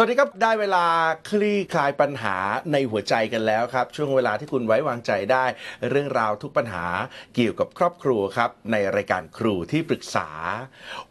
สวัสดีครับได้เวลาคลี่คลายปัญหาในหัวใจกันแล้วครับ ช่วงเวลาที่คุณไว้วางใจได้ เรื่องราวทุกปัญหาเกี่ยวกับครอบครัวครับในรายการครูที่ปรึกษา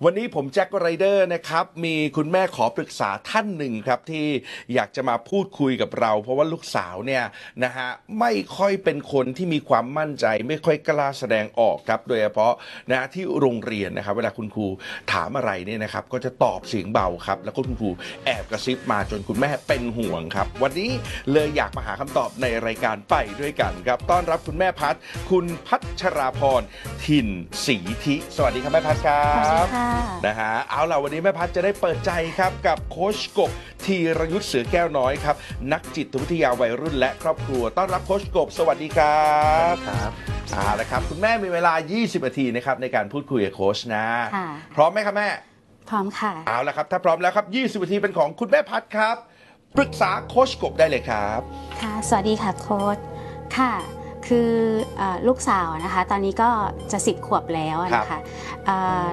วันนี้ผมแจ็คไรเดอร์นะครับมีคุณแม่ขอปรึกษาท่านหนึ่งครับที่อยากจะมาพูดคุยกับเรา เพราะว่าลูกสาวเนี่ยนะฮะไม่ค่อยเป็นคนที่มีความมั่นใจ ไม่ค่อยกล้าแสดงออกครับ โดยเฉพาะนะที่โรงเรียนนะครับ เวลาคุณครูถามอะไรเนี่ยนะครับก็จะตอบเสียงเบาครับ แล้วก็คุณครูแอบกระซิบมาจนคุณแม่เป็นห่วงครับ วันนี้เลยอยากมาหาคำตอบในรายการไปด้วยกันครับต้อนรับคุณแม่พัดคุณพัชราพรถิ่นศรีทิสวัสดีครับแม่พัดครัสวัสดีบค่ะนะฮะเอาล่ะวันนี้แม่พัดจะได้เปิดใจครับกับโค้ชกบธีรยุทธ์เสือแก้วน้อยครับนักจิตวิทยาวัยรุ่นและครอบครัว ต้อนรับโค้ชกบ สวัสดีครับครับเอาละครับ คุณแม่มีเวลา 20 นาทีนะครับในการพูดคุยกับโค้ชนะค่ะพร้อมไหมครับแม่ พร้อมค่ะ เอาละครับ ถ้าพร้อมแล้วครับ 20นาทีเป็นของคุณแม่พัดครับ ปรึกษาโค้ชกบได้เลยครับ ค่ะ สวัสดีค่ะโค้ดค่ะ คือเออลูกสาวนะคะ ตอนนี้ก็จะสิบขวบแล้วนะคะเอ่อ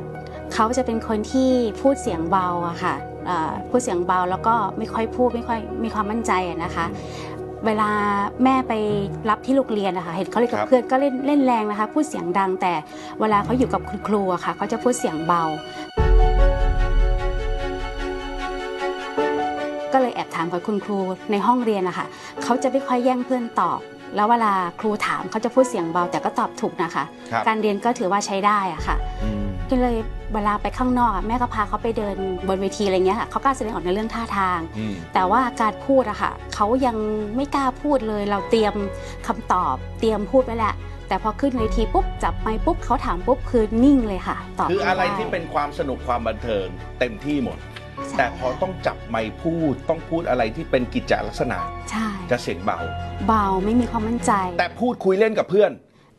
เขาจะเป็นคนที่พูดเสียงเบาอะค่ะเอ่อพูดเสียงเบาแล้วก็ไม่ค่อยพูดไม่ค่อยมีความมั่นใจอะนะคะ เวลาแม่ไปรับที่โรงเรียนนะคะเห็นเขาเล่นกัครับบ เพื่อนก็เล่นเล่นแรงนะคะ พูดเสียงดังแต่เวลาเขาอยู่กับคุณครูอะค่ะเขาจะพูดเสียงเบา ก็เลยแอบถามกับคุณครูในห้องเรียนนะคะเขาจะไม่ค่อยแย่งเพื่อนตอบ แล้วเวลาครูถามเขาจะพูดเสียงเบาแต่ก็ตอบถูกนะคะ ครับ การเรียนก็ถือว่าใช้ได้อะค่ะ อืม ก็เลยเวลาไปข้างนอกอะแม่ก็พาเขาไปเดินบนเวทีอะไรเงี้ยค่ะเขากล้าแสดงออกในเรื่องท่าทาง อืม แต่ว่าการพูดอะค่ะเขายังไม่กล้าพูดเลย เราเตรียมคำตอบเตรียมพูดไว้แหละแต่พอขึ้นเวทีปุ๊บจับไมค์ปุ๊บเขาถามปุ๊บคือนิ่งเลยค่ะ ตอบคืออะไรม่ด้ ที่เป็นความสนุกความบันเทิงเต็มที่หมดใช่ แต่พอต้องจับไมค์พูดต้องพูดอะไรที่เป็นกิจจลักษณะ ใช่ จะเสียงเบา เบาไม่มีความมั่นใจ แต่พูดคุยเล่นกับเพื่อน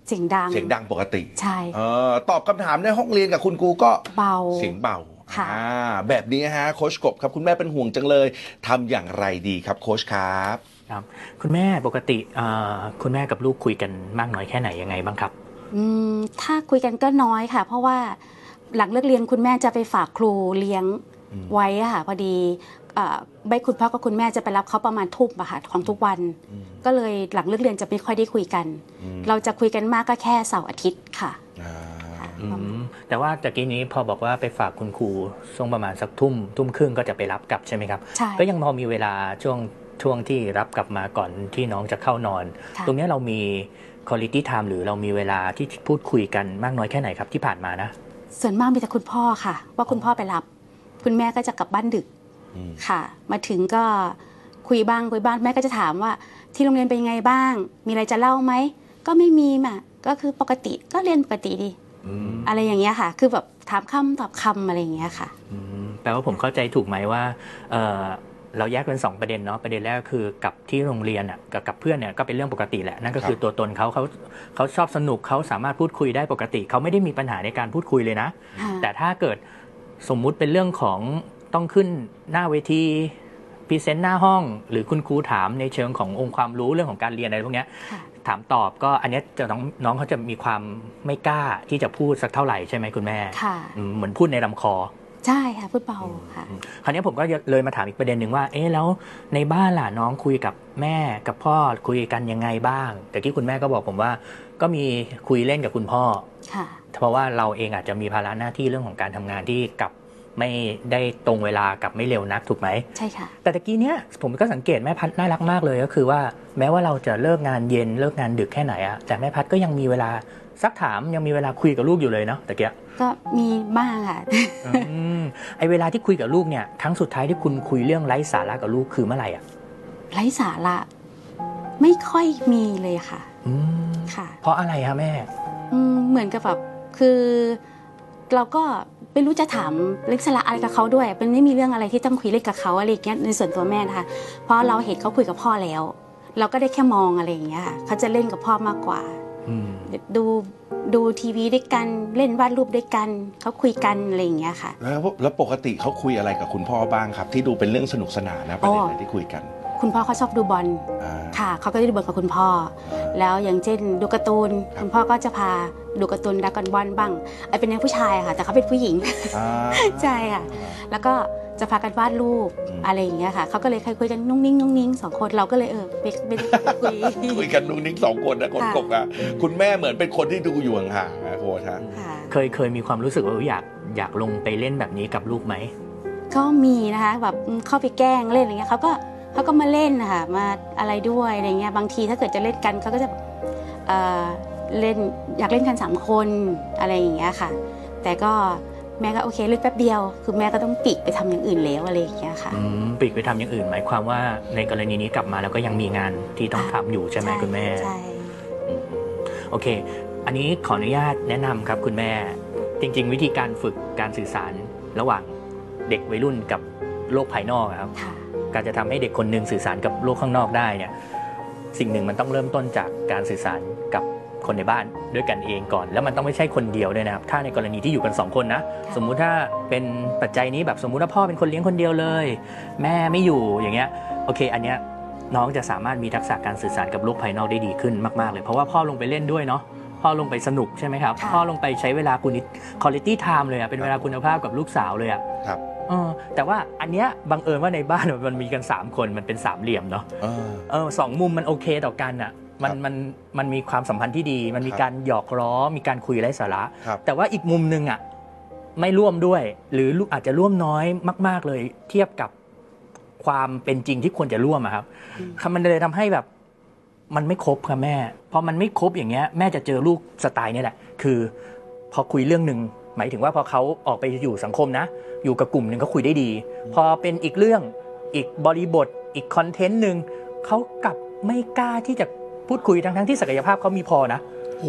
เสียงดัง เสียงดังปกติ ใช่เออตอบคำถามในห้องเรียนกับคุณครูก็เบา เสียงเบาค่ะ อ่าแบบนี้ฮะโค้ชกบครับคุณแม่เป็นห่วงจังเลยทำอย่างไรดีครับโค้ชครับ ครับคุณแม่ปกติเอ่อคุณแม่กับลูกคุยกันมากน้อยแค่ไหนยังไงบ้างครับ อืมถ้าคุยกันก็น้อยค่ะ เพราะว่าหลังเลิกเรียนคุณแม่จะไปฝากครูเลี้ยงอืม ไว้อะค่ะพอดีเอ่อใบคุณพ่อกับคุณแม่จะไปรับเขาประมาณทุ่มอะค่ะของทุกวันอืมก็เลยหลังเลิกเรียนจะไม่ค่อยได้คุยกันอืมเราจะคุยกันมากก็แค่เสาร์อาทิตย์ค่ะอ่าอืมแต่ว่าตะกี้นี้พอบอกว่าไปฝากคุณครูช่วงประมาณสักทุ่มทุ่มครึ่งก็จะไปรับกลับใช่ไหมครับใช่ก็ยังพอมีเวลาช่วงช่วงที่รับกลับมาก่อนที่น้องจะเข้านอนค่ะตรงเนี้ยเรามี quality time หรือเรามีเวลาที่พูดคุยกันมากน้อยแค่ไหนครับที่ผ่านมานะ ส่วนมากมีแต่คุณพ่อค่ะ ว่าคุณพ่อไปรับ คุณแม่ก็จะกลับบ้านดึกอืมค่ะ มาถึงก็คุยบ้างคุยบ้างแม่ก็จะถามว่า ที่โรงเรียนเป็นยังไงบ้าง มีอะไรจะเล่าไหมก็ไม่มีม่ะก็คือปกติก็เรียนปกติดีอะไรอย่างเงี้ยค่ะ คือแบบถามคำตอบคำอะไรอย่างเงี้ยค่ะอืมแปลว่าผมเข้าใจถูกไหมว่าเอ่อเราแยกเป็นสองประเด็นเนาะประเด็นแรกก็คือกับที่โรงเรียนอะกับกับเพื่อนเนี่ยก็เป็นเรื่องปกติแหละนั่นก็คือครับตัวตนเขาเขาเขาชอบสนุกเขาสามารถพูดคุยได้ปกติ เขาไม่ได้มีปัญหาในการพูดคุยเลยนะค่ะแต่ถ้าเกิด สมมุติเป็นเรื่องของต้องขึ้นหน้าเวทีพรีเซนต์หน้าห้อง หรือคุณครูถามในเชิงขององค์ความรู้เรื่องของการเรียนอะไรพวกเนี้ยค่ะถามตอบก็อันเนี้ยจะน้องน้องเขาจะมีความไม่กล้าที่จะพูดสักเท่าไหร่ใช่ไหมคุณแม่ค่ะอืมเหมือนพูดในลำคอใช่ค่ะพูดเบาค่ะ คราวนี้ผมก็เลยมาถามอีกประเด็นหนึ่งว่า เอ๊ะแล้วในบ้านล่ะน้องคุยกับแม่กับพ่อคุยกันยังไงบ้างแต่ที่คุณแม่ก็บอกผมว่า ก็มีคุยเล่นกับคุณพ่อค่ะ เพราะว่าเราเองอาจจะมีภาระหน้าที่เรื่องของการทำงานที่กลับไม่ได้ตรงเวลากับไม่เร็วนักถูกไหมใช่ค่ะ แต่ตะกี้เนี้ยผมก็สังเกตแม่พัดน่ารักมากเลยก็คือว่าแม้ว่าเราจะเลิกงานเย็นเลิกงานดึกแค่ไหนอะแต่แม่พัดก็ยังมีเวลาซักถามยังมีเวลาคุยกับลูกอยู่เลยเนาะตะเกียก็มีบ้างค่ะอืมไอเวลาที่คุยกับลูกเนี่ยครั้งสุดท้ายที่คุณคุยเรื่องไร้สาระกับลูกคือเมื่อไหร่อะไร้สาระไม่ค่อยมีเลยค่ะอืมค่ะ เพราะอะไรคะแม่อืมเหมือนกับแบบ คือเราก็ไม่รู้จะถามเล็กสาระอะไรกับเขาด้วยเป็นไม่มีเรื่องอะไรที่ต้องคุยเล่นกับเขาอะไรอย่างเงี้ยในส่วนตัวแม่นะคะเพราะเราเห็นเขาคุยกับพ่อแล้ว เราก็ได้แค่มองอะไรอย่างเงี้ยค่ะเขาจะเล่นกับพ่อมากกว่าอืมดูดูทีวีด้วยกันเล่นวาดรูปด้วยกันเขาคุยกันอะไรอย่างเงี้ยค่ะ แล้วแล้วปกติเขาคุยอะไรกับคุณพ่อบ้างครับ ที่ดูเป็นเรื่องสนุกสนานนะประเด็นอะไรที่คุยกัน คุณพ่อเขาชอบดูบอลอ่าค่ะเขาก็จะดูบอลกับคุณพ่อ แล้วอย่างเช่นดูการ์ตูนครับคุณพ่อก็จะพาดูการ์ตูนดักกันบอลบ้างไอเป็นนักผู้ชายอะค่ะ แต่เขาเป็นผู้หญิงอ่าใช่ค่ะ แล้วก็จะพากันวาดรูปอืมอะไรอย่างเงี้ยค่ะเขาก็เลยเคยคุยกันนุ่งนิ่งนุ่งนิ่งสองคนเราก็เลยเออไปไปไปคุยคุยกันนุ่งนิ่งสองคนนะคนค่ะกบอะคุณแม่เหมือนเป็นคนที่ดูอยู่ห่างๆนะโค้ชฮะค่ะเคยเคยมีความรู้สึกว่าอยากอยากลงไปเล่นแบบนี้กับลูกไหมก็มีนะคะแบบอืมเข้าไปแกล้งเล่นอะไรเงี้ยเขาก็ เขาก็มาเล่นนะคะมาอะไรด้วยอะไรเงี้ยบางทีถ้าเกิดจะเล่นกันเขาก็จะเอ่อเล่นอยากเล่นกันสามคนอะไรอย่างเงี้ยค่ะ แต่ก็แม่ก็โอเคเล่นแป๊บเดียว คือแม่ก็ต้องปีกไปทำอย่างอื่นแล้วอะไรอย่างเงี้ยค่ะอืมปลีกไปทำอย่างอื่น หมายความว่าในกรณีนี้กลับมาแล้วก็ยังมีงานที่ต้องทำอยู่ใช่ไหมคุณแม่ใช่อืมโอเค อันนี้ขออนุญาตแนะนำครับคุณแม่ จริง ๆ วิธีการฝึกการสื่อสารระหว่างเด็กวัยรุ่นกับโลกภายนอกอะครับค่ะ การจะทำให้เด็กคนหนึ่งสื่อสารกับโลกข้างนอกได้เนี่ยสิ่งหนึ่งมันต้องเริ่มต้นจากการสื่อสารกับคนในบ้านด้วยกันเองก่อน แล้วมันต้องไม่ใช่คนเดียวด้วยนะครับ ถ้าในกรณีที่อยู่กันสองคนนะค่ะสมมุติถ้าเป็นปัจจัยนี้แบบสมมุติว่าพ่อเป็นคนเลี้ยงคนเดียวเลย แม่ไม่อยู่อย่างเงี้ยโอเค อันเนี้ยน้องจะสามารถมีทักษะการสื่อสารกับโลกภายนอกได้ดีขึ้นมาก ๆ เลย เพราะว่าพ่อลงไปเล่นด้วยเนาะพ่อลงไปสนุกใช่ไหมครับค่ะพ่อลงไปใช้เวลาคุณ quality time เลยอะเป็นเวลาคุณภาพกับลูกสาวเลยอะครับ เออแต่ว่าอันเนี้ยบังเอิญว่าในบ้านมันมีกัน 3 คนมันเป็นสามเหลี่ยมเนาะเออเออสองมุมมันโอเคต่อกันอะมันครับมันมันมีความสัมพันธ์ที่ดี มันมีครับการหยอกล้อมีการคุยไร้สาระ ครับแต่ว่าอีกมุมหนึ่งอะไม่ร่วมด้วย หรือลูกอาจจะร่วมน้อยมาก ๆ เลย เทียบกับความเป็นจริงที่ควรจะร่วมอะครับอืมครับมันเลยทำให้แบบ มันไม่ครบค่ะแม่ พอมันไม่ครบอย่างเงี้ยแม่จะเจอลูกสไตล์เนี่ยแหละ คือ พอคุยเรื่องหนึ่งหมายถึงว่าพอเขาออกไปอยู่สังคมนะ อยู่กับกลุ่มหนึ่งเขาคุยได้ดี พอเป็นอีกเรื่องอีกบริบทอีกคอนเทนต์หนึ่งเขากลับไม่กล้าที่จะพูดคุยทั้งทั้งๆที่ศักยภาพเขามีพอนะโห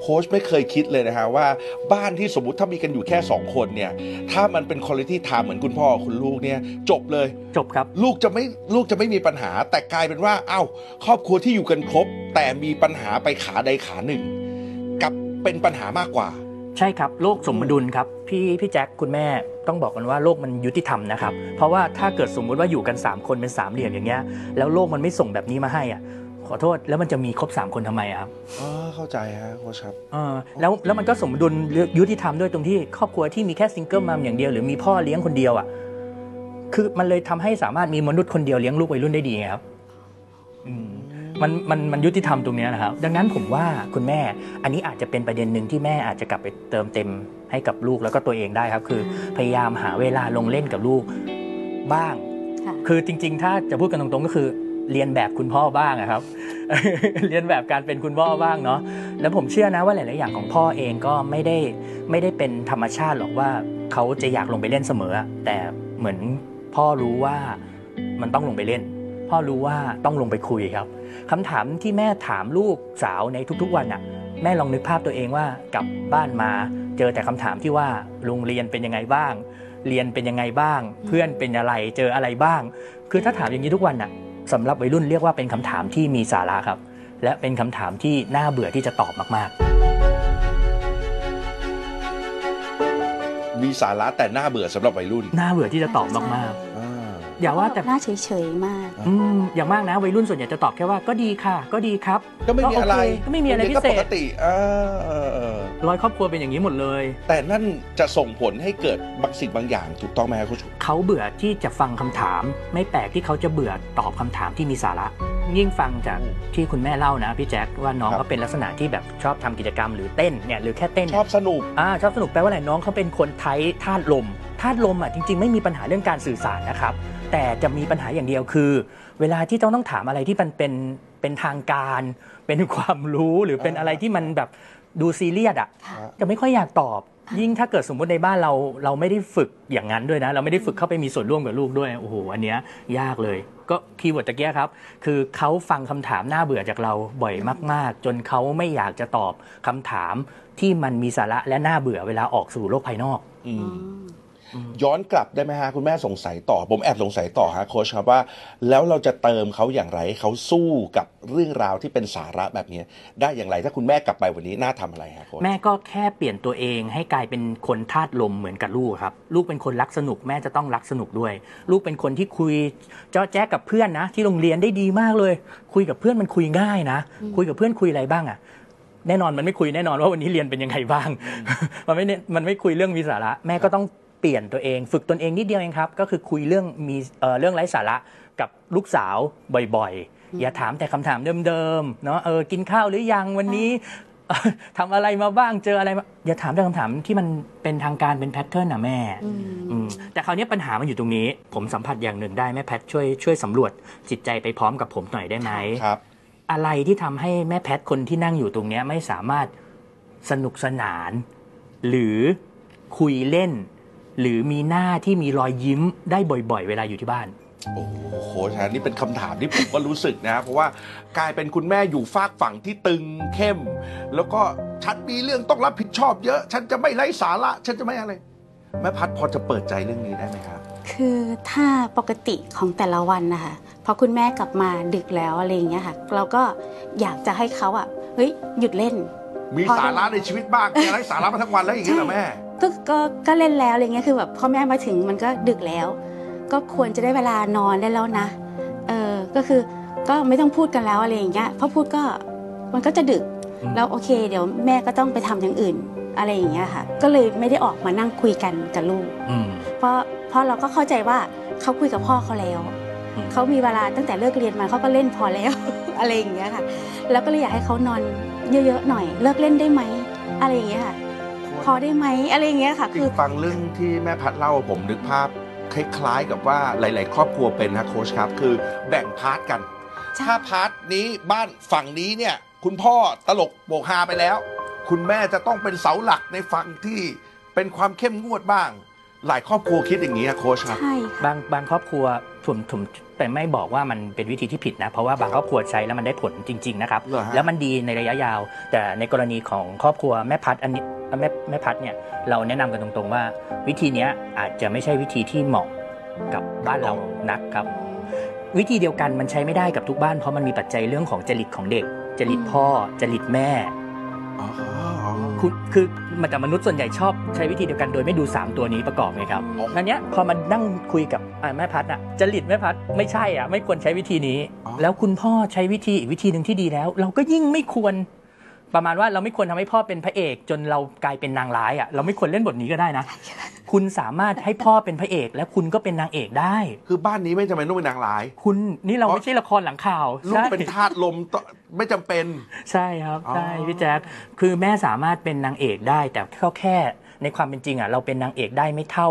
โค้ชไม่เคยคิดเลยนะฮะว่าบ้านที่สมมติถ้ามีกันอยู่แค่ 2 คนเนี่ย ถ้ามันเป็นคุณ i t y time เหมือนคุณพ่อคุณลูกเนี่ย จบเลยจบครับ ลูกจะไม่ลูกจะไม่มีปัญหา แต่กลายเป็นว่าเอ้า ครอบครัวที่อยู่กันครบ แต่มีปัญหาไปขาใดขาหนึ่งกลับเป็นปัญหามากกว่า ใช่ครับโลกสมดุลครับพี่พี่แจ็คคุณแม่ต้องบอกกันว่าโลกมันยุติธรรมนะครับ เพราะว่าถ้าเกิดสมมุติว่าอยู่กัน 3 คนเป็นสามเหลี่ยมอย่างเงี้ยแล้วโลกมันไม่ส่งแบบนี้มาให้อะขอโทษแล้วมันจะมีครบ 3 คนทำไมอะครับอ๋อเข้าใจฮะโค้ชครับเออแล้วแล้วมันก็สมดุลยุติธรรมด้วยตรงที่ครอบครัวที่มีแค่ซิงเกิลมัมอย่างเดียวหรือมีพ่อเลี้ยงคนเดียวอะคือมันเลยทำให้สามารถมีมนุษย์คนเดียวเลี้ยงลูกวัยรุ่นได้ดีไงครับอืม มันมันมันยุติธรรมตรงเนี้ยนะครับ ดังนั้นผมว่าคุณแม่อันนี้อาจจะเป็นประเด็นหนึ่งที่แม่อาจจะกลับไปเติมเต็มให้กับลูกแล้วก็ตัวเองได้ครับ คือพยายามหาเวลาลงเล่นกับลูกบ้างค่ะคือจริง ๆ ถ้าจะพูดกันตรงๆก็คือเรียนแบบคุณพ่อบ้างอะครับ เรียนแบบการเป็นคุณพ่อบ้างเนาะ แล้วผมเชื่อนะว่าหลาย ๆ อย่างของพ่อเองก็ไม่ได้ไม่ได้เป็นธรรมชาติหรอกว่าเขาจะอยากลงไปเล่นเสมออะแต่เหมือนพ่อรู้ว่ามันต้องลงไปเล่น พ่อรู้ว่าต้องลงไปคุยครับคำถามที่แม่ถามลูกสาวในทุกๆวันอะแม่ลองนึกภาพตัวเองว่ากลับบ้านมาเจอแต่คำถามที่ว่าโรงเรียนเป็นยังไงบ้าง เรียนเป็นยังไงบ้าง เพื่อนเป็นอะไรเจออะไรบ้าง คือถ้าถามอย่างนี้ทุกวันน่ะสำหรับวัยรุ่นเรียกว่าเป็นคำถามที่มีสาระครับ และเป็นคำถามที่น่าเบื่อที่จะตอบมากมีสาระแต่น่าเบื่อสำหรับวัยรุ่นๆน่าเบื่อที่จะตอบมากอ่าๆ อย่าว่าแต่หน้าเฉยๆมากอืมอย่างมากนะวัยรุ่นส่วนใหญ่จะตอบแค่ว่าก็ดีค่ะ ก็ดีครับ ก็ไม่มีอะไรก็โอเคก็ไม่มีอะไรพิเศษก็ปกติอ่าเออเออร้อยครอบครัวเป็นอย่างนี้หมดเลย แต่นั่นจะส่งผลให้เกิดบางสิ่งบางอย่างถูกต้องไหมครับคุณเขาเบื่อที่จะฟังคำถาม ไม่แปลกที่เขาจะเบื่อตอบคำถามที่มีสาระ ยิ่งฟังจากที่คุณแม่เล่านะพี่แจ็คว่าน้องเขาเป็นลักษณะที่แบบชอบทำกิจกรรมหรือเต้นเนี่ยหรือแค่เต้นชเนี่ยอบสนุกอ่าชอบสนุกแปลว่าอะไรน้องเขาเป็นคนไทยธาตุลมธาตุลมอะจริง ๆ ไม่มีปัญหาเรื่องการสื่อสารนะครับ แต่จะมีปัญหาอย่างเดียวคือ เวลาที่ต้องต้องถามอะไรที่มันเป็นเป็นทางการ เป็นความรู้หรือเป็นอะไรที่มันแบบดูซีเรียสอะค่ะจะไม่ค่อยอยากตอบ ยิ่งถ้าเกิดสมมุติในบ้านเราเราไม่ได้ฝึกอย่างนั้นด้วยนะ เราไม่ได้ฝึกเข้าไปมีส่วนร่วมกับลูกด้วยโอ้โหอันเนี้ยยากเลย ก็ keyword ตะกี้ครับ คือเขาฟังคำถามน่าเบื่อจากเราบ่อยมาก ๆ จนเขาไม่อยากจะตอบคำถามที่มันมีสาระและน่าเบื่อเวลาออกสู่โลกภายนอกอืมอืม ย้อนกลับได้ไหมฮะคุณแม่สงสัยต่อ ผมแอบสงสัยต่อฮะโค้ชครับว่า แล้วเราจะเติมเขาอย่างไรให้เขาสู้กับเรื่องราวที่เป็นสาระแบบนี้ได้อย่างไร ถ้าคุณแม่กลับไปวันนี้น่าทำอะไรฮะโค้ชแม่ก็แค่เปลี่ยนตัวเองให้กลายเป็นคนธาตุลมเหมือนกับลูกครับ ลูกเป็นคนรักสนุกแม่จะต้องรักสนุกด้วย ลูกเป็นคนที่คุยเจ้าแจ๊กกับเพื่อนนะ ที่โรงเรียนได้ดีมากเลย คุยกับเพื่อนมันคุยง่ายนะอืมคุยกับเพื่อนคุยอะไรบ้างอะแน่นอนมันไม่คุยแน่นอนว่าวันนี้เรียนเป็นยังไงบ้าง มันไม่เน้นมันไม่คุยเรื่องมีสาระแม่ก็ต้อง เปลี่ยนตัวเองฝึกตนเองนิดเดียวเองครับ ก็คือคุยเรื่องมีเอ่อเรื่องไร้สาระกับลูกสาวบ่อยๆ อย่าถามแต่คำถามเดิมๆเนาะเออกินข้าวหรือยังวันนี้ทำอะไรมาบ้างเจออะไรมาอย่าถามแต่คำถามที่มันเป็นทางการเป็นแพทเทิร์นนะแม่อืมอืมแต่คราวนี้ปัญหามันอยู่ตรงนี้ ผมสัมผัสอย่างหนึ่งได้แม่แพทช่วยช่วยสำรวจจิตใจไปพร้อมกับผมหน่อยได้ไหมครับ อะไรที่ทำให้แม่แพทคนที่นั่งอยู่ตรงเนี้ยไม่สามารถสนุกสนาน หรือคุยเล่น หรือมีหน้าที่มีรอยยิ้มได้บ่อย ๆ เวลาอยู่ที่บ้าน โอ้โหโค้ชฮะนี่เป็นคำถามที่ผมก็รู้สึกนะ เพราะว่ากลายเป็นคุณแม่อยู่ฝากฝั่งที่ตึงเข้ม แล้วก็ฉันมีเรื่องต้องรับผิดชอบเยอะ ฉันจะไม่ไร้สาระ ฉันจะไม่อะไร แม่พัดพอจะเปิดใจเรื่องนี้ได้ไหมครับ คือถ้าปกติของแต่ละวันนะคะพอคุณแม่กลับมาดึกแล้วอะไรอย่างเงี้ยค่ะ เราก็อยากจะให้เขาอะเฮ้ยหยุดเล่น มีพอสาระในชีวิตบ้างมีไร้สาระมาทั้งวันแล้วอย่างนี้เหรอแม่ ก็ก็ก็เล่นแล้วอะไรเงี้ยคือแบบพ่อแม่มาถึงมันก็ดึกแล้ว ก็ควรจะได้เวลานอนได้แล้วนะเออก็คือก็ไม่ต้องพูดกันแล้วอะไรอย่างเงี้ยเพราะพูดก็มันก็จะดึกอืมแล้วโอเค เดี๋ยวแม่ก็ต้องไปทำอย่างอื่น อะไรอย่างเงี้ยค่ะ ก็เลยไม่ได้ออกมานั่งคุยกันกับลูกอืมเพราะเพราะเราก็เข้าใจว่าเขาคุยกับพ่อเขาแล้วอืมเขามีเวลาตั้งแต่เลิกเรียนมาเขาก็เล่นพอแล้ว อะไรอย่างเงี้ยค่ะ แล้วก็เลยอยากให้เขานอนเยอะๆหน่อย เลิกเล่นได้ไหมอะไรอย่างเงี้ยค่ะพ อได้ไหมอะไรอย่างเงี้ยค่ะจริงๆ คือฟังเรื่องที่แม่พัดเล่าผมนึกภาพคล้ายๆกับว่าหลาย ๆ ครอบครัวเป็นนะโค้ชครับ คือแบ่ง part กัน ใช่ ถ้า part นี้บ้านฝั่งนี้เนี่ย คุณพ่อตลกโปกฮาไปแล้ว คุณแม่จะต้องเป็นเสาหลักในฝั่งที่เป็นความเข้มงวดบ้าง หลายครอบครัวคิดอย่างนี้นะโค้ชครับ ใช่ค่ะบางบางครอบครัวผมผมแต่ไม่บอกว่ามันเป็นวิธีที่ผิดนะ เพราะว่าบางครอบครัวใช้แล้วมันได้ผลจริง ๆ นะครับ เหรอฮะ แล้วมันดีในระยะยาว แต่ในกรณีของครอบครัวแม่พัดอันนี้แม่แม่พัดเนี่ยเราแนะนำกันตรงๆว่า วิธีเนี้ยอาจจะไม่ใช่วิธีที่เหมาะกับบ้านเรานักครับ วิธีเดียวกันมันใช้ไม่ได้กับทุกบ้านเพราะมันมีปัจจัยเรื่องของจริตของเด็ก จริตพ่อจริตแม่ อ๋อคุ ณคือมันแต่มนุษย์ส่วนใหญ่ชอบใช้วิธีเดียวกันโดยไม่ดู 3 ตัวนี้ประกอบไงครับอ๋องั้นเนี้ยพอมันนั่งคุยกับอ่าแม่พัดอะจริตแม่พัดไม่ใช่อะไม่ควรใช้วิธีนี้อ๋อแล้วคุณพ่อใช้วิธีอีกวิธีหนึ่งที่ดีแล้ว เราก็ยิ่งไม่ควร ประมาณว่าเราไม่ควรทำให้พ่อเป็นพระเอก จนเรากลายเป็นนางร้ายอะเราไม่ควรเล่นบทนี้ก็ได้นะ คุณสามารถให้พ่อเป็นพระเอก และคุณก็เป็นนางเอกได้ คือบ้านนี้ไม่จำเป็นต้องเป็นนางร้าย คุณนี่เราเพราะไม่ใช่ละครหลังข่าวลูกใช่เป็นทาสลมต่อไม่จำเป็น ใช่ครับอ๋อใช่พี่แจ๊คคือแม่สามารถเป็นนางเอกได้ แต่ก็แค่ในความเป็นจริงอะเราเป็นนางเอกได้ไม่เท่า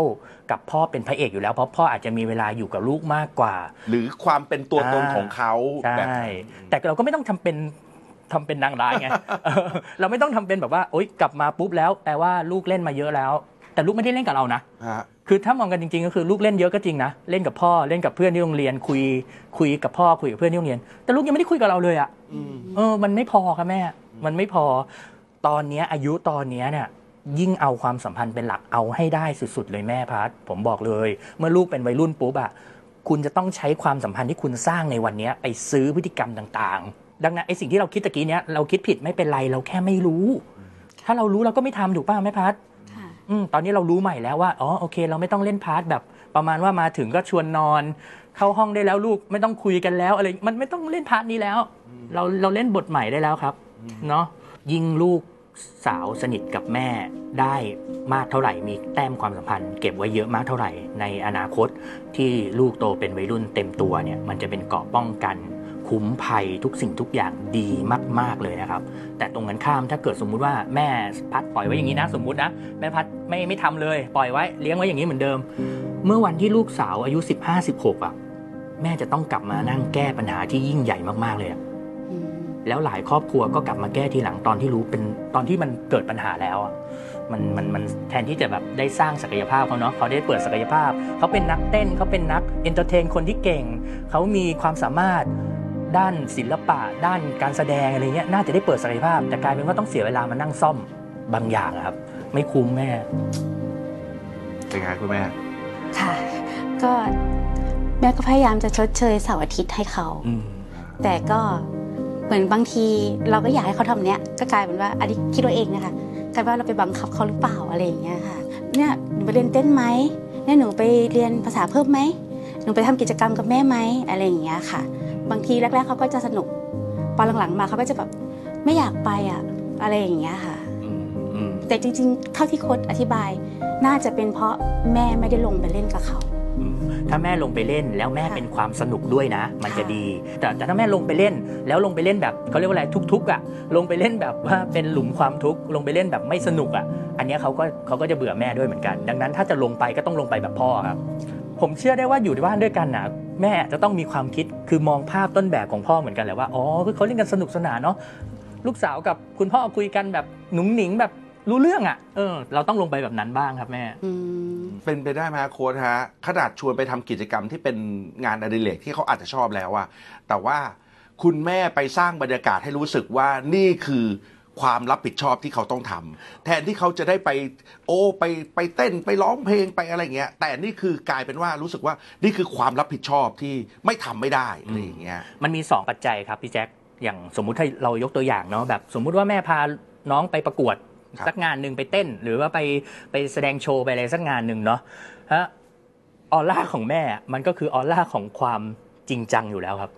กับพ่อเป็นพระเอกอยู่แล้วเพราะพ่ออาจจะมีเวลาอยู่กับลูกมากกว่า หรือความเป็นตัวตนอ่าของเขาใช่แบบแต่เราก็ไม่ต้องทำเป็น ทำเป็นนางร้ายไงเออเราไม่ต้องทำเป็นแบบว่าโอ๊ยกลับมาปุ๊บแล้วแปลว่าลูกเล่นมาเยอะแล้ว แต่ลูกไม่ได้เล่นกับเรานะฮะคือถ้ามองกันจริงๆก็คือลูกเล่นเยอะก็จริงนะเล่นกับพ่อเล่นกับเพื่อนที่โรงเรียนคุย คุยกับพ่อคุยกับเพื่อนที่โรงเรียน แต่ลูกยังไม่ได้คุยกับเราเลยอะอืมเออ มันไม่พอครับแม่ มันไม่พอตอนเนี้ยอายุตอนเนี้ยเนี่ยยิ่งเอาความสัมพันธ์เป็นหลักเอาให้ได้สุดๆ เลยแม่พัดผมบอกเลย เมื่อลูกเป็นวัยรุ่นปุ๊บอะคุณจะต้องใช้ความสัมพันธ์ที่คุณสร้างในวันเนี้ยไปซื้อพฤติกรรมต่างๆ ดังนั้นไอ้สิ่งที่เราคิดตะกี้เนี้ยเราคิดผิดไม่เป็นไรเราแค่ไม่รู้ ถ้าเรารู้เราก็ไม่ทำถูกป่ะแม่พัดค่ะอืมตอนนี้เรารู้ใหม่แล้วว่าอ๋อโอเค เราไม่ต้องเล่น part แบบประมาณว่ามาถึงก็ชวนนอน เข้าห้องได้แล้วลูกไม่ต้องคุยกันแล้วอะไรมันไม่ต้องเล่น part นี้แล้ว เราเราเล่นบทใหม่ได้แล้วครับเนาะยิ่งลูกสาวสนิทกับแม่ได้มากเท่าไหร่ มีแต้มความสัมพันธ์ เก็บไว้เยอะมากเท่าไหร่ ในอนาคตที่ลูกโตเป็นวัยรุ่นเต็มตัวเนี่ย มันจะเป็นเกราะป้องกัน คุ้มภัยทุกสิ่งทุกอย่างดีมาก ๆเลยนะครับ แต่ตรงกันข้ามถ้าเกิดสมมุติว่าแม่พัดปล่อยไว้อย่างนี้นะ สมมุตินะแม่พัดไม่ไม่ทำเลย ปล่อยไว้เลี้ยงไว้อย่างนี้เหมือนเดิม เมื่อวันที่ลูกสาวอายุ 15 16อะแม่จะต้องกลับมานั่งแก้ปัญหาที่ยิ่งใหญ่มากๆเลยอะอืมแล้วหลายครอบครัวก็กลับมาแก้ทีหลังตอนที่รู้เป็นตอนที่มันเกิดปัญหาแล้วอะมันมันมันแทนที่จะแบบได้สร้างศักยภาพเขาเนาะเขาได้เปิดศักยภาพ เขาเป็นนักเต้นเขาเป็นนัก entertain คนที่เก่ง เขามีความสามารถ ด้านศิลปะ ด้านการแสดงอะไรเงี้ยน่าจะได้เปิดศักยภาพ แต่กลายเป็นว่าต้องเสียเวลามานั่งซ่อมบางอย่างอะครับ ไม่คุ้มแม่ เป็นไงคุณแม่ ค่ะ ก็แม่ก็พยายามจะชดเชยเสาร์อาทิตย์ให้เขา อืม แต่ก็เหมือนบางทีเราก็อยากให้เขาทำเนี้ยก็กลายเป็นว่าอันนี้คิดว่าเองนะคะกลายเป็นว่าเราไปบังคับเขาหรือเปล่าอะไรอย่างเงี้ยค่ะเนี่ยหนูไปเรียนเต้นไหมเนี่ยหนูไปเรียนภาษาเพิ่มไหมหนูไปทำกิจกรรมกับแม่ไหมอะไรอย่างเงี้ยค่ะ บางทีแรก ๆเขาก็จะสนุกพอหลังๆมาเขาก็จะแบบไม่อยากไปอะอะไรอย่างเงี้ยค่ะอืมอืมแต่จริงๆเท่าที่โค้ดอธิบาย น่าจะเป็นเพราะแม่ไม่ได้ลงไปเล่นกับเขาอืมถ้าแม่ลงไปเล่นแล้วแม่ค่ะเป็นความสนุกด้วยนะ มันจะค่ะ ดี แต่แต่ถ้าแม่ลงไปเล่น แล้วลงไปเล่นแบบเขาเรียกว่าอะไรทุกๆอะลงไปเล่นแบบว่าเป็นหลุมความทุกข์ลงไปเล่นแบบไม่สนุกอะ อันเนี้ยเขาก็เขาก็จะเบื่อแม่ด้วยเหมือนกัน ดังนั้นถ้าจะลงไปก็ต้องลงไปแบบพ่อครับ ผมเชื่อได้ว่าอยู่ในบ้านด้วยกันนะ แม่จะต้องมีความคิดคือมองภาพต้นแบบของพ่อเหมือนกันแหละว่าอ๋อคือเขาเล่นกันสนุกสนานเนาะลูกสาวกับคุณพ่อคุยกันแบบหนุ่งหนิงแบบรู้เรื่องอะเออ เราต้องลงไปแบบนั้นบ้างครับแม่อืมเป็นไปได้ไหมฮะโค้ดฮะขนาดชวนไปทำกิจกรรมที่เป็นงานอดิเรกที่เขาอาจจะชอบแล้วอะแต่ว่าคุณแม่ไปสร้างบรรยากาศให้รู้สึกว่านี่คือ ความรับผิดชอบที่เขาต้องทำแทนที่เขาจะได้ไปโอ้ไปไปเต้นไปร้องเพลงไปอะไรเงี้ยแต่นี่คือกลายเป็นว่ารู้สึกว่านี่คือความรับผิดชอบที่ไม่ทำไม่ได้อะไรอย่างเงี้ยมันมี 2 ปัจจัยครับพี่แจ็คอย่างสมมุติถ้าเรายกตัวอย่างเนาะแบบสมมุติว่าแม่พาน้องไปประกวดครับสักงานหนึ่งไปเต้น หรือว่าไปไปแสดงโชว์ไปอะไรสักงานหนึ่งเนาะฮะออร่าของแม่มันก็คือออร่าของความจริงจังอยู่แล้วครับ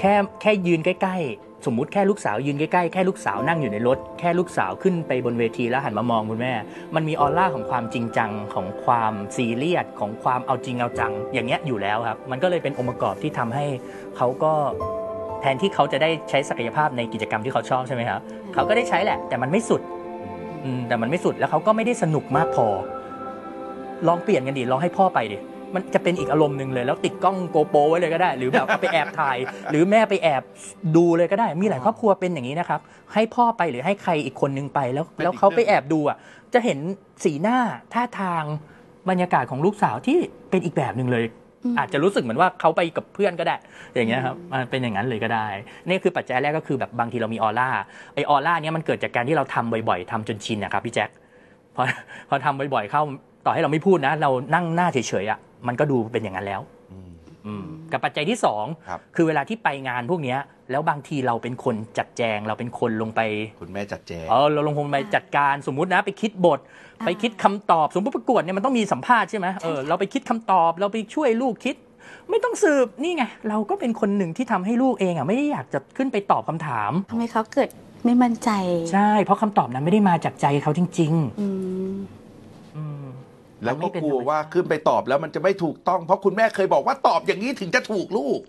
แค่แค่ยืนใกล้ ๆ สมมุติแค่ลูกสาวยืนใกล้ๆแค่ลูกสาวนั่งอยู่ในรถ แค่ลูกสาวขึ้นไปบนเวทีแล้วหันมามองคุณแม่ มันมีออร่าของความจริงจังของความซีเรียสของความเอาจริงเอาจัง อย่างเงี้ยอยู่แล้วครับ มันก็เลยเป็นองค์ประกอบที่ทำให้เขาก็แทนที่เขาจะได้ใช้ศักยภาพในกิจกรรมที่เขาชอบใช่ไหมครับเขาก็ได้ใช้แหละ แต่มันไม่สุดแต่มันไม่สุดแล้วเขาก็ไม่ได้สนุกมากพอ ลองเปลี่ยนกันดิลองให้พ่อไปดิ มันจะเป็นอีกอารมณ์หนึ่งเลย แล้วติดกล้องโกโปรไว้เลยก็ได้ หรือแบบเอาไปแอบถ่าย หรือแม่ไปแอบดูเลยก็ได้ มีหลายครอบครัวเป็นอย่างนี้นะครับ ให้พ่อไปหรือให้ใครอีกคนนึงไปแล้วเป็นแล้วอีกเขาไปเรื่องแอบดูอะจะเห็นสีหน้าท่าทางบรรยากาศของลูกสาวที่เป็นอีกแบบหนึ่งเลยอืมอาจจะรู้สึกเหมือนว่าเขาไปกับเพื่อนก็ได้ อย่างเงี้ยครับมันเป็นอย่างนั้นเลยก็ได้ นี่คือปัจจัยแรกก็คือแบบบางทีเรามีออร่าไอออร่าเนี้ยมันเกิดจากการที่เราทำบ่อยๆทำจนชินนะครับพี่แจ็คพอพอทำบ่อยๆเข้าต่อให้เราไม่พูดนะ เรานั่งหน้าเฉยๆอะ มันก็ดูเป็นอย่างนั้นแล้วอืมอืมกับปัจจัยที่สองครับคือเวลาที่ไปงานพวกเนี้ยแล้วบางทีเราเป็นคนจัดแจง เราเป็นคนลงไปคุณแม่จัดแจงเออเราลงไปจัดการสมมุตินะ ไปคิดบทอ่าไปคิดคำตอบ สมมติประกวดเนี่ยมันต้องมีสัมภาษณ์ใช่ไหมเออเราไปคิดคำตอบ เราไปช่วยลูกคิด ไม่ต้องสืบนี่ไงเราก็เป็นคนหนึ่งที่ทำให้ลูกเองอะไม่ได้อยากจะขึ้นไปตอบคำถามทำให้เขาเกิดไม่มั่นใจ ใช่ เพราะคำตอบนั้นไม่ได้มาจากใจเขาจริงอืมๆอืม แล้วก็มันไม่เป็นกลัวธรรมชาติว่าขึ้นไปตอบแล้วมันจะไม่ถูกต้อง เพราะคุณแม่เคยบอกว่าตอบอย่างนี้ถึงจะถูกลูก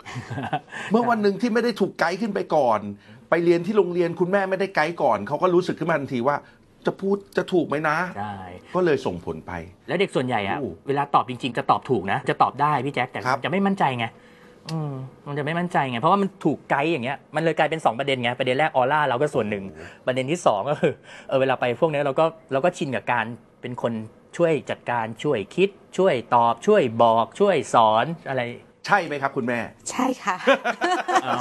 เมื่อวันหนึ่งที่ไม่ได้ถูกไกด์ขึ้นไปก่อน ไปเรียนที่โรงเรียนคุณแม่ไม่ได้ไกด์ก่อนเขาก็รู้สึกขึ้นมาทันทีว่าจะพูดจะถูกไหมนะใช่ก็เลยส่งผลไป แล้วเด็กส่วนใหญ่อะโอ้เวลาตอบจริง ๆ จะตอบถูกนะ จะตอบได้พี่แจ็คแต่ครับจะไม่มั่นใจไงอืมมันจะไม่มั่นใจไงเพราะว่ามันถูกไกด์อย่างเงี้ยมันเลยกลายเป็น 2 ประเด็นไงประเด็นแรกออร่าเราก็ส่วนหนึ่ง ประเด็นที่2ก็คือเออเวลาไปพวกเนี้ยเราก็เราก็ชินกับการเป็นคน ช่วยจัดการช่วยคิด ช่วยตอบช่วยบอกช่วยสอนอะไร ใช่ไหมครับคุณแม่ ใช่ค่ะอ๋อ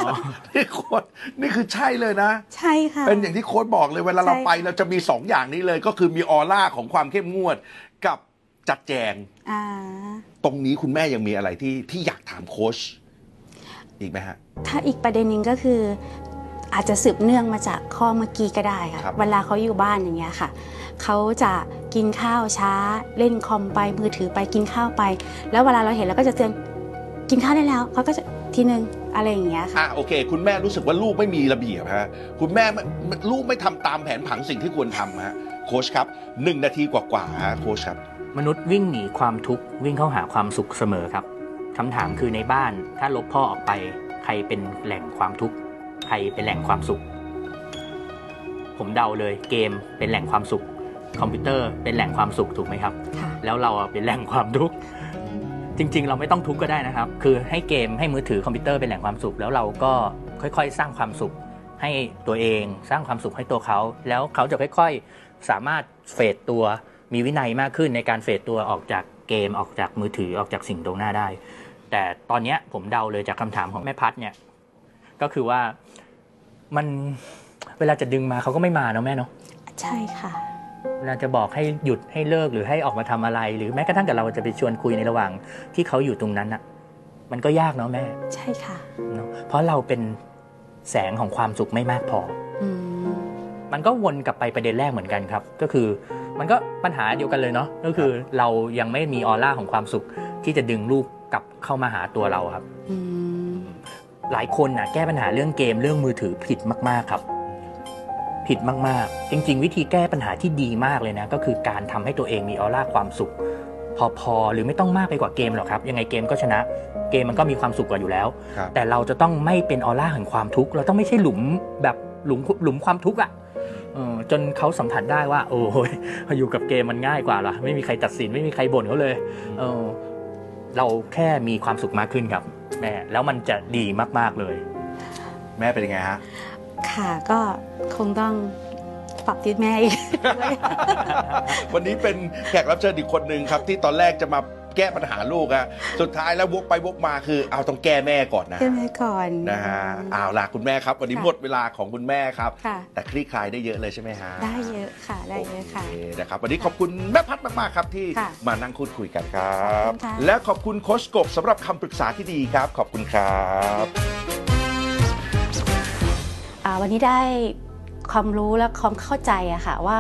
นี่โค้ดนี่คือใช่เลยนะ ใช่ค่ะ เป็นอย่างที่โค้ดบอกเลยเวลาเราใช่ไปเราจะมีสองอย่างนี้เลย ก็คือมีออร่าของความเข้มงวดกับจัดแจงอ่าตรงนี้คุณแม่ยังมีอะไรที่ที่อยากถามโค้ชอีกไหมฮะ ถ้าอีกประเด็นหนึ่งก็คืออาจจะสืบเนื่องมาจากข้อเมื่อกี้ก็ได้ค่ะครับเวลาเขาอยู่บ้านอย่างเงี้ยค่ะ เขาจะกินข้าวช้า เล่นคอมไปมือถือไปกินข้าวไป แล้วเวลาเราเห็นเราก็จะเตือนกินข้าวได้แล้วเขาก็จะทีนึงอะไรอย่างเงี้ยค่ะอะโอเค คุณแม่รู้สึกว่าลูกไม่มีระเบียบฮะคุณแม่ไม่ลูกไม่ทำตามแผนผังสิ่งที่ควรทำฮะโค้ชครับหนึ่งนาทีกว่าๆฮะโค้ชครับ มนุษย์วิ่งหนีความทุกข์วิ่งเข้าหาความสุขเสมอครับคำถามคือในบ้านถ้าลบพ่อออกไป ใครเป็นแหล่งความทุกข์ใครเป็นแหล่งความสุข ผมเดาเลยเกมเป็นแหล่งความสุข คอมพิวเตอร์เป็นแหล่งความสุขถูกไหมครับค่ะแล้วเราอะเป็นแหล่งความทุกข์จริง ๆ เราไม่ต้องทุกข์ก็ได้นะครับ คือให้เกมให้มือถือคอมพิวเตอร์เป็นแหล่งความสุข แล้วเราก็ค่อยๆ สร้างความสุขให้ตัวเอง สร้างความสุขให้ตัวเขา แล้วเขาจะค่อยๆ สามารถเฟดตัวมีวินัยมากขึ้นในการเฟดตัวออกจากเกมออกจากมือถือออกจากสิ่งตรงหน้าได้ แต่ตอนเนี้ยผมเดาเลยจากคำถามของแม่พัดเนี่ยก็คือว่ามันเวลาจะดึงมาเขาก็ไม่มาเนาะแม่เนาะใช่ค่ะ เวลาจะบอกให้หยุดให้เลิกหรือให้ออกมาทำอะไร หรือแม้กระทั่งกับเราจะไปชวนคุยในระหว่างที่เขาอยู่ตรงนั้นอะมันก็ยากเนาะแม่ ใช่ค่ะเนาะเพราะเราเป็นแสงของความสุขไม่มากพออืมมันก็วนกลับไปประเด็นแรกเหมือนกันครับ ก็คือ มันก็ปัญหาเดียวกันเลยเนาะก็คือเรายังไม่มีออร่าของความสุขที่จะดึงลูกกลับเข้ามาหาตัวเราครับอืมหลายคนนะแก้ปัญหาเรื่องเกมเรื่องมือถือผิดมาก ๆ ครับ ผิดมากๆ จริง ๆ วิธีแก้ปัญหาที่ดีมากเลยนะ ก็คือการทำให้ตัวเองมีออร่าความสุข พอๆหรือไม่ต้องมากไปกว่าเกมหรอกครับ ยังไงเกมก็ชนะ เกมมันก็มีความสุขกว่าอยู่แล้วครับแต่เราจะต้องไม่เป็นออร่าแห่งความทุกข์ เราต้องไม่ใช่หลุมแบบหลุมหลุมความทุกข์อะเออจนเขาสัมผัสได้ว่า โอ้ยอยู่กับเกมมันง่ายกว่าล่ะไม่มีใครตัดสินไม่มีใครบ่นเขาเลยเออเราแค่มีความสุขมากขึ้นครับแม่แล้วมันจะดีมากๆเลย แม่เป็นยังไงฮะ ค่ะก็คงต้องปรับทิศแม่อีกด้วยวันนี้เป็นแขกรับเชิญอีกคนหนึ่งครับ ที่ตอนแรกจะมาแก้ปัญหาลูกอะสุดท้ายแล้ววกไปวกมาคือ เอาต้องแก้แม่ก่อนนะแก้แม่ก่อนนะฮะเอาล่ะคุณแม่ครับ วันนี้ค่ะหมดเวลาของคุณแม่ครับค่ะแต่คลี่คลายได้เยอะเลยใช่ไหมฮะได้เยอะค่ะได้เยอะค่ะโอเคนะครับวันนี้ขอบคุณแม่พัดมากๆครับที่ค่ะมานั่งพูดคุยกันครัขอบบคุณค่ะและขอบคุณโคชกบสำหรับคำปรึกษาที่ดีครับ ขอบคุณครับอ่า วันนี้ได้ความรู้และความเข้าใจอะค่ะว่า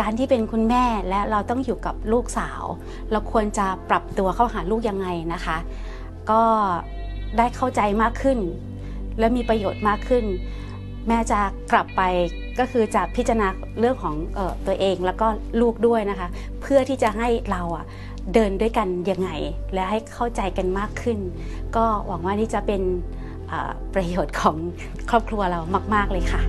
การที่เป็นคุณแม่และเราต้องอยู่กับลูกสาว เราควรจะปรับตัวเข้าหาลูกยังไงนะคะ ก็ได้เข้าใจมากขึ้น และมีประโยชน์มากขึ้น แม่จะกลับไปก็คือจะพิจารณาเรื่องของออตัวเองแล้วก็ลูกด้วยนะคะ เพื่อที่จะให้เราอะเดินด้วยกันยังไง และให้เข้าใจกันมากขึ้น ก็หวังว่านี่จะเป็น ประโยชน์ของครอบครัวเรามาก ๆ เลยค่ะ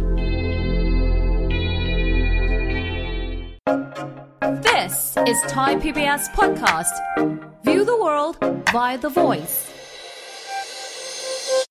This is Thai PBS podcast. View the world via the voice.